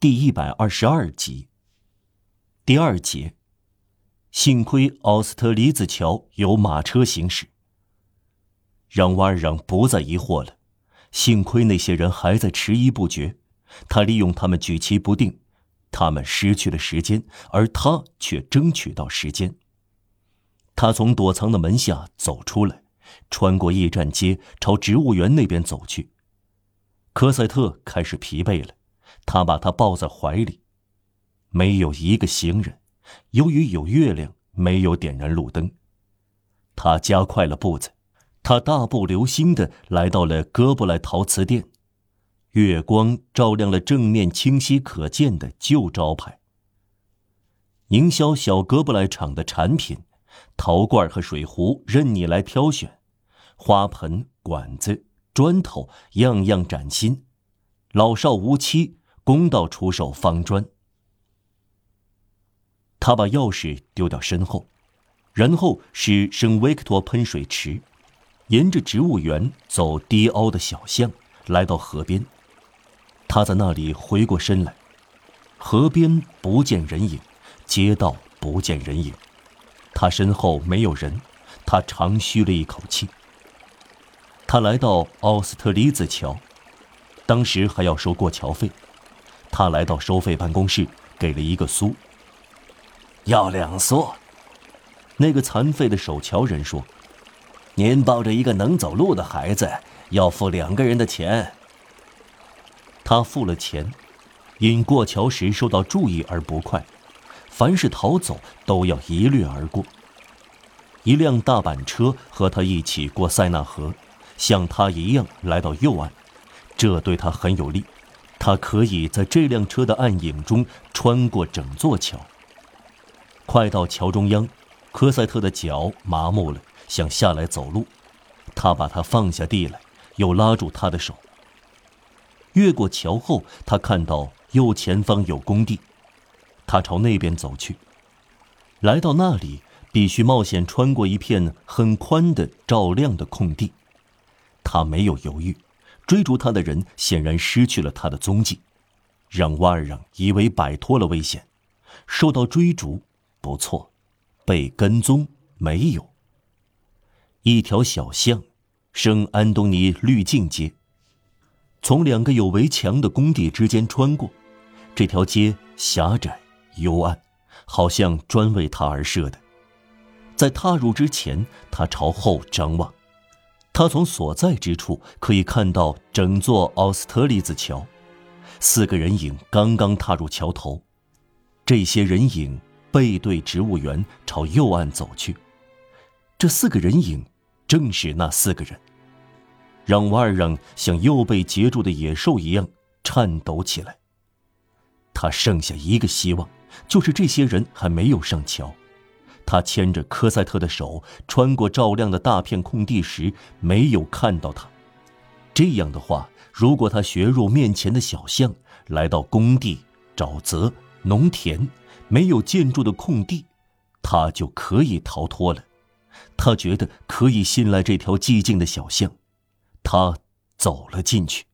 第一百二十二集。第二节，幸亏奥斯特里子桥有马车行驶，让瓦尔让不再疑惑了。幸亏那些人还在迟疑不决，他利用他们举棋不定，他们失去了时间，而他却争取到时间。他从躲藏的门下走出来，穿过驿站街，朝植物园那边走去。科赛特开始疲惫了，他把他抱在怀里。没有一个行人，由于有月亮，没有点燃路灯。他加快了步子，他大步流星的来到了哥布莱陶瓷店。月光照亮了正面清晰可见的旧招牌。营销小哥布莱厂的产品，陶罐和水壶任你来挑选，花盆、管子。砖头样样崭新，老少无欺，公道出售方砖。他把钥匙丢掉身后，然后是圣维克托喷水池，沿着植物园走低凹的小巷，来到河边。他在那里回过身来，河边不见人影，街道不见人影，他身后没有人，他长吁了一口气。他来到奥斯特里子桥，当时还要收过桥费。他来到收费办公室，给了一个苏。要两梭。那个残废的守桥人说：“您抱着一个能走路的孩子，要付两个人的钱。”他付了钱，因过桥时受到注意而不快。凡是逃走，都要一掠而过。一辆大板车和他一起过塞纳河。像他一样来到右岸，这对他很有利。他可以在这辆车的暗影中穿过整座桥。快到桥中央，科赛特的脚麻木了，想下来走路。他把他放下地来，又拉住他的手。越过桥后，他看到右前方有工地，他朝那边走去。来到那里，必须冒险穿过一片很宽的、照亮的空地。他没有犹豫，追逐他的人显然失去了他的踪迹，让瓦尔让以为摆脱了危险，受到追逐不错，被跟踪没有。一条小巷，圣安东尼绿径街，从两个有围墙的工地之间穿过，这条街狭窄幽暗，好像专为他而设的。在踏入之前，他朝后张望。他从所在之处可以看到整座奥斯特利兹桥，四个人影刚刚踏入桥头，这些人影背对植物园朝右岸走去。这四个人影正是那四个人，让瓦尔让像又被截住的野兽一样颤抖起来。他剩下一个希望，就是这些人还没有上桥。他牵着科赛特的手穿过照亮的大片空地时，没有看到他。这样的话，如果他学入面前的小巷，来到工地、沼泽、农田、没有建筑的空地，他就可以逃脱了。他觉得可以信赖这条寂静的小巷，他走了进去。